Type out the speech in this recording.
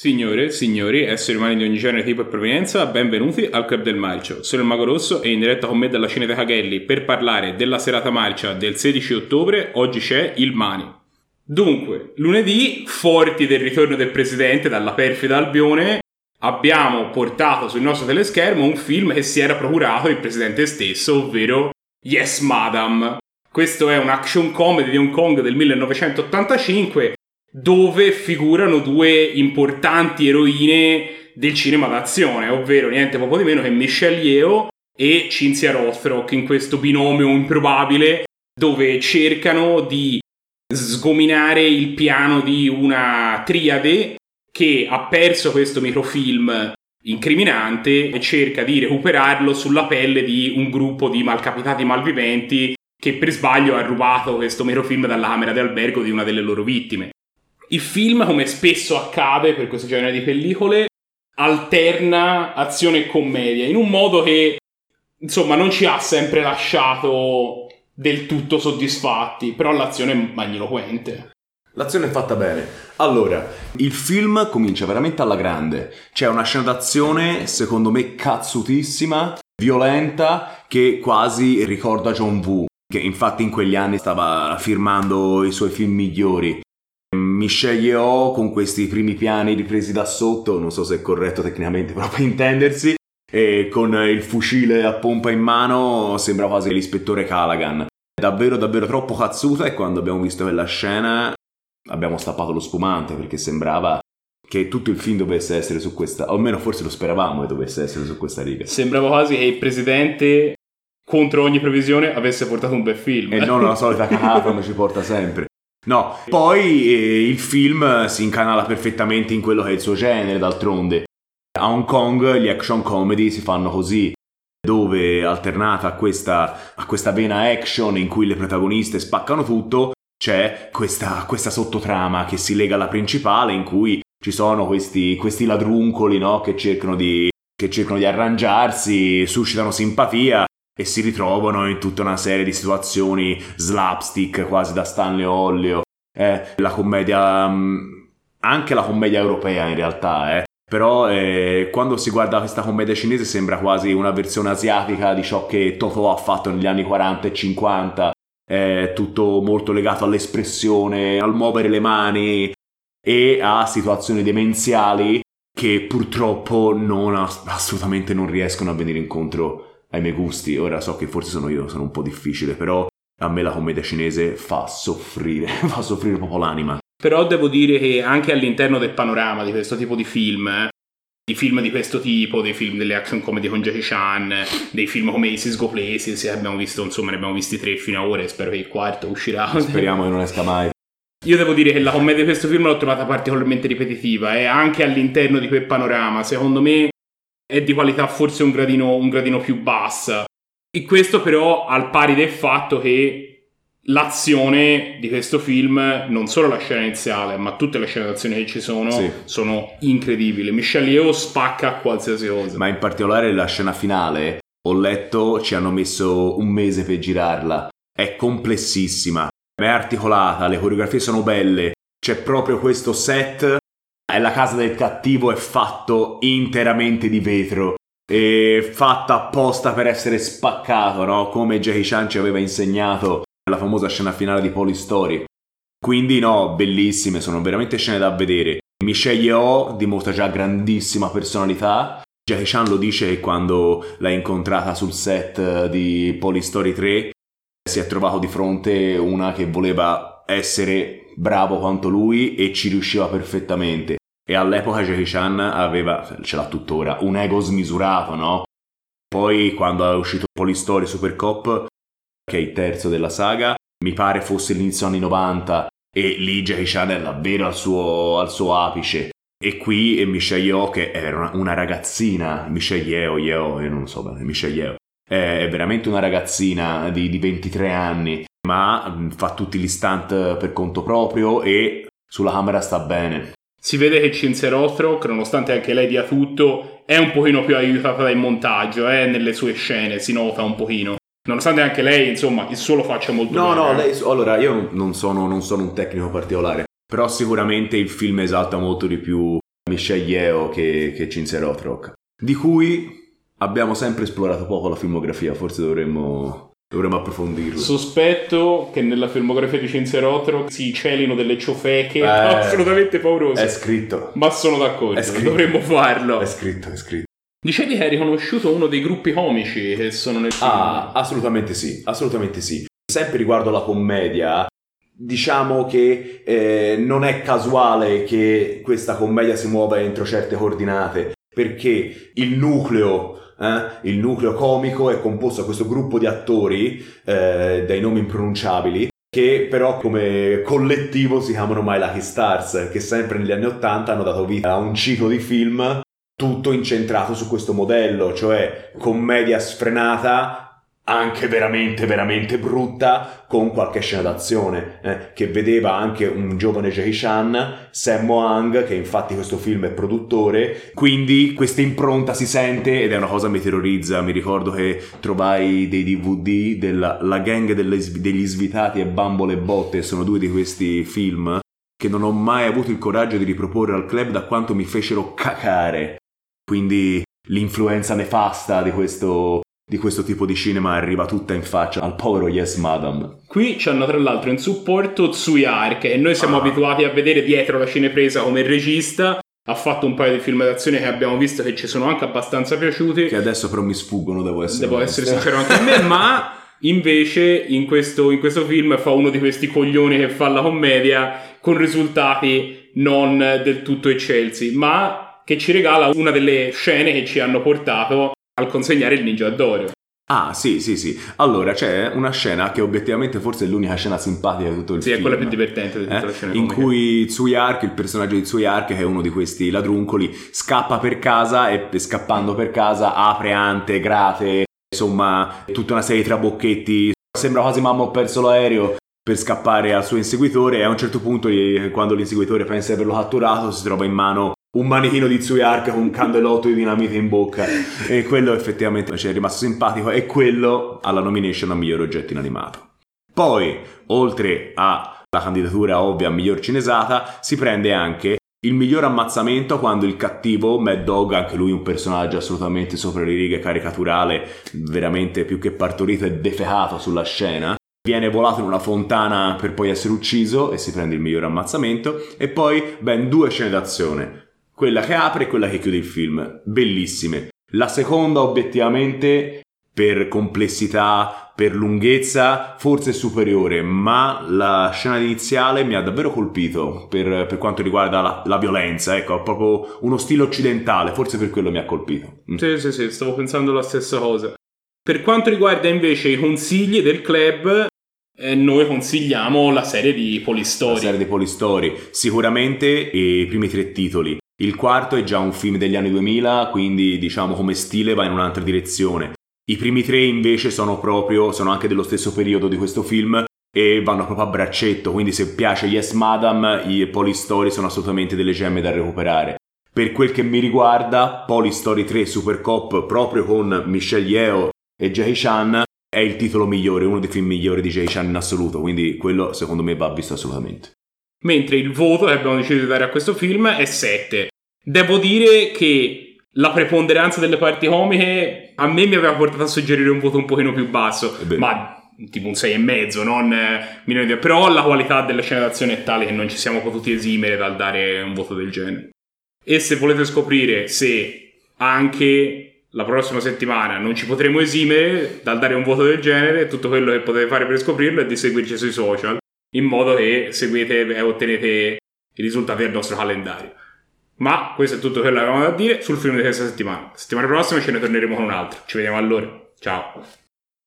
Signore, signori, esseri umani di ogni genere, tipo e provenienza, benvenuti al Club del Marcio. Sono il Mago Rosso e in diretta con me dalla Cineteca Gelli per parlare della serata marcia del 16 ottobre. Oggi c'è il Mani. Dunque, lunedì, forti del ritorno del presidente dalla perfida Albione, abbiamo portato sul nostro teleschermo un film che si era procurato il presidente stesso, ovvero Yes Madam. Questo è un action comedy di Hong Kong del 1985 dove figurano due importanti eroine del cinema d'azione, ovvero niente poco di meno che Michelle Yeoh e Cinzia Rothrock in questo binomio improbabile dove cercano di sgominare il piano di una triade che ha perso questo microfilm incriminante e cerca di recuperarlo sulla pelle di un gruppo di malcapitati malviventi che per sbaglio ha rubato questo microfilm dalla camera di albergo di una delle loro vittime. Il film, come spesso accade per questo genere di pellicole, alterna azione e commedia in un modo che, insomma, non ci ha sempre lasciato del tutto soddisfatti, però l'azione è magniloquente. L'azione è fatta bene. Allora, il film comincia veramente alla grande. C'è una scena d'azione, secondo me, cazzutissima, violenta, che quasi ricorda John Woo, che infatti in quegli anni stava firmando i suoi film migliori. Michelle Yeoh con questi primi piani ripresi da sotto, non so se è corretto tecnicamente per intendersi, e con il fucile a pompa in mano sembra quasi l'ispettore Callaghan. Davvero davvero troppo cazzuta e quando abbiamo visto quella scena abbiamo stappato lo spumante perché sembrava che tutto il film dovesse essere su questa, o almeno forse lo speravamo che dovesse essere su questa riga. Sembrava quasi che il presidente contro ogni previsione avesse portato un bel film. E non la solita cagata come ci porta sempre. No, poi eh, il film si incanala perfettamente in quello che è il suo genere, d'altronde. A Hong Kong gli action comedy si fanno così, dove alternata a questa, a questa vena action in cui le protagoniste spaccano tutto, c'è questa, questa sottotrama che si lega alla principale in cui ci sono questi, questi ladruncoli no? che, cercano di, che cercano di arrangiarsi, suscitano simpatia e si ritrovano in tutta una serie di situazioni slapstick quasi da Stanley Ollio. Eh, la commedia, mm, anche la commedia europea in realtà, eh. Però eh, quando si guarda questa commedia cinese sembra quasi una versione asiatica di ciò che Totò ha fatto negli anni 40 e 50. È tutto molto legato all'espressione, al muovere le mani e a situazioni demenziali che purtroppo non, assolutamente non riescono a venire incontro ai miei gusti. Ora so che forse sono io, sono un po' difficile, però a me la commedia cinese fa soffrire, fa soffrire proprio l'anima. Però devo dire che anche all'interno del panorama di questo tipo di film, di film di questo tipo, dei film delle action comedy con Jackie Chan, dei film come Aces Go Places, abbiamo visto, insomma, ne abbiamo visti tre fino ad ora e spero che il quarto uscirà. Speriamo che non esca mai. Io devo dire che la commedia di questo film l'ho trovata particolarmente ripetitiva e anche all'interno di quel panorama, secondo me è di qualità forse un gradino, un gradino più bassa. E questo però al pari del fatto che l'azione di questo film, non solo la scena iniziale, ma tutte le scene d'azione che ci sono, sì. sono incredibili. Michelle Yeoh spacca qualsiasi cosa. Ma in particolare la scena finale, ho letto, ci hanno messo un mese per girarla. È complessissima, è articolata, le coreografie sono belle, c'è proprio questo set la casa del cattivo è fatto interamente di vetro e fatta apposta per essere spaccato, no? Come Jackie Chan ci aveva insegnato nella famosa scena finale di Polystory. Quindi no, bellissime, sono veramente scene da vedere. Michelle Yeoh dimostra già grandissima personalità. Jackie Chan lo dice che quando l'ha incontrata sul set di Polystory 3 si è trovato di fronte una che voleva essere bravo quanto lui e ci riusciva perfettamente. E all'epoca Jackie Chan aveva, ce l'ha tuttora, un ego smisurato, no? Poi quando è uscito Polystory Super Cop, che è il terzo della saga, mi pare fosse l'inizio anni 90 e lì Jackie Chan è davvero al suo, al suo apice. E qui Michelle Yeoh che era una, una ragazzina, Michelle Yeoh, Yeoh, io non so bene, Michelle Yeoh, è veramente una ragazzina di, di 23 anni, ma mm, fa tutti gli stunt per conto proprio e sulla camera sta bene. Si vede che Cinzia Rothrock, nonostante anche lei dia tutto, è un pochino più aiutata dal montaggio, eh, nelle sue scene, si nota un pochino. Nonostante anche lei, insomma, il suo lo faccia molto no, bene. No, no, lei, allora, io non sono, non sono un tecnico particolare, però sicuramente il film esalta molto di più Michelle Yeo che, che Cinzia Rothrock, di cui abbiamo sempre esplorato poco la filmografia, forse dovremmo Dovremmo approfondirlo. Sospetto che nella filmografia di Cinzia Rothrock si celino delle ciofeche eh, assolutamente paurose. È scritto. Ma sono d'accordo, dovremmo farlo. È scritto, è scritto. Dicevi che hai riconosciuto uno dei gruppi comici che sono nel film. Ah, assolutamente sì, assolutamente sì. Sempre riguardo la commedia, diciamo che eh, non è casuale che questa commedia si muova entro certe coordinate, perché il nucleo eh, il nucleo comico è composto da questo gruppo di attori eh, dai nomi impronunciabili che però come collettivo si chiamano My Lucky Stars che sempre negli anni Ottanta hanno dato vita a un ciclo di film tutto incentrato su questo modello, cioè commedia sfrenata anche veramente veramente brutta con qualche scena d'azione eh, che vedeva anche un giovane Jackie Chan Sammo Hung che infatti questo film è produttore. Quindi questa impronta si sente ed è una cosa che mi terrorizza mi ricordo che trovai dei DVD della La gang delle, degli svitati e bambole botte sono due di questi film che non ho mai avuto il coraggio di riproporre al club da quanto mi fecero cacare. Quindi l'influenza nefasta di questo di questo tipo di cinema arriva tutta in faccia al povero Yes Madam. Qui ci hanno tra l'altro in supporto Tsuyark e noi siamo ah. abituati a vedere dietro la cinepresa come regista. Ha fatto un paio di film d'azione che abbiamo visto che ci sono anche abbastanza piaciuti. Che adesso però mi sfuggono, devo essere Devo essere sincero anche a me, ma invece in questo, in questo film fa uno di questi coglioni che fa la commedia con risultati non del tutto eccelsi, ma che ci regala una delle scene che ci hanno portato al consegnare il ninja d'oro. Ah, sì, sì, sì. Allora, c'è una scena che obiettivamente forse è l'unica scena simpatica di tutto il sì, film. Sì, è quella più divertente di tutta eh? la scena. In comica. cui Tsuyark, il personaggio di Tsuyark, che è uno di questi ladruncoli, scappa per casa e scappando per casa apre ante, grate, insomma, tutta una serie di trabocchetti. Sembra quasi mamma ho perso l'aereo per scappare al suo inseguitore e a un certo punto quando l'inseguitore pensa di averlo catturato si trova in mano un manichino di Tsuyark con un candelotto di dinamite in bocca e quello effettivamente ci è rimasto simpatico e quello alla nomination a miglior oggetto inanimato. Poi, oltre alla candidatura ovvia a miglior cinesata, si prende anche il miglior ammazzamento quando il cattivo Mad Dog, anche lui un personaggio assolutamente sopra le righe, caricaturale, veramente più che partorito e defecato sulla scena, viene volato in una fontana per poi essere ucciso e si prende il miglior ammazzamento e poi ben due scene d'azione quella che apre e quella che chiude il film, bellissime. La seconda obiettivamente per complessità, per lunghezza, forse è superiore, ma la scena iniziale mi ha davvero colpito per, per quanto riguarda la, la, violenza, ecco, proprio uno stile occidentale, forse per quello mi ha colpito. Mm. Sì, sì, sì, stavo pensando la stessa cosa. Per quanto riguarda invece i consigli del club, eh, noi consigliamo la serie di Polistory. La serie di Polistory, sicuramente i primi tre titoli. Il quarto è già un film degli anni 2000, quindi diciamo come stile va in un'altra direzione. I primi tre invece sono proprio, sono anche dello stesso periodo di questo film e vanno proprio a braccetto, quindi se piace Yes Madam, i Polystory sono assolutamente delle gemme da recuperare. Per quel che mi riguarda, Polystory 3 Super Cop proprio con Michelle Yeo e Jackie Chan è il titolo migliore, uno dei film migliori di Jackie Chan in assoluto, quindi quello secondo me va visto assolutamente mentre il voto che abbiamo deciso di dare a questo film è 7. Devo dire che la preponderanza delle parti comiche a me mi aveva portato a suggerire un voto un pochino più basso, ma tipo un 6,5, non eh, milioni di... però la qualità della scena d'azione è tale che non ci siamo potuti esimere dal dare un voto del genere. E se volete scoprire se anche la prossima settimana non ci potremo esimere dal dare un voto del genere, tutto quello che potete fare per scoprirlo è di seguirci sui social in modo che seguite e ottenete i risultati del nostro calendario. Ma questo è tutto quello che avevamo da dire sul film di questa settimana. La settimana prossima ce ne torneremo con un altro. Ci vediamo allora. Ciao.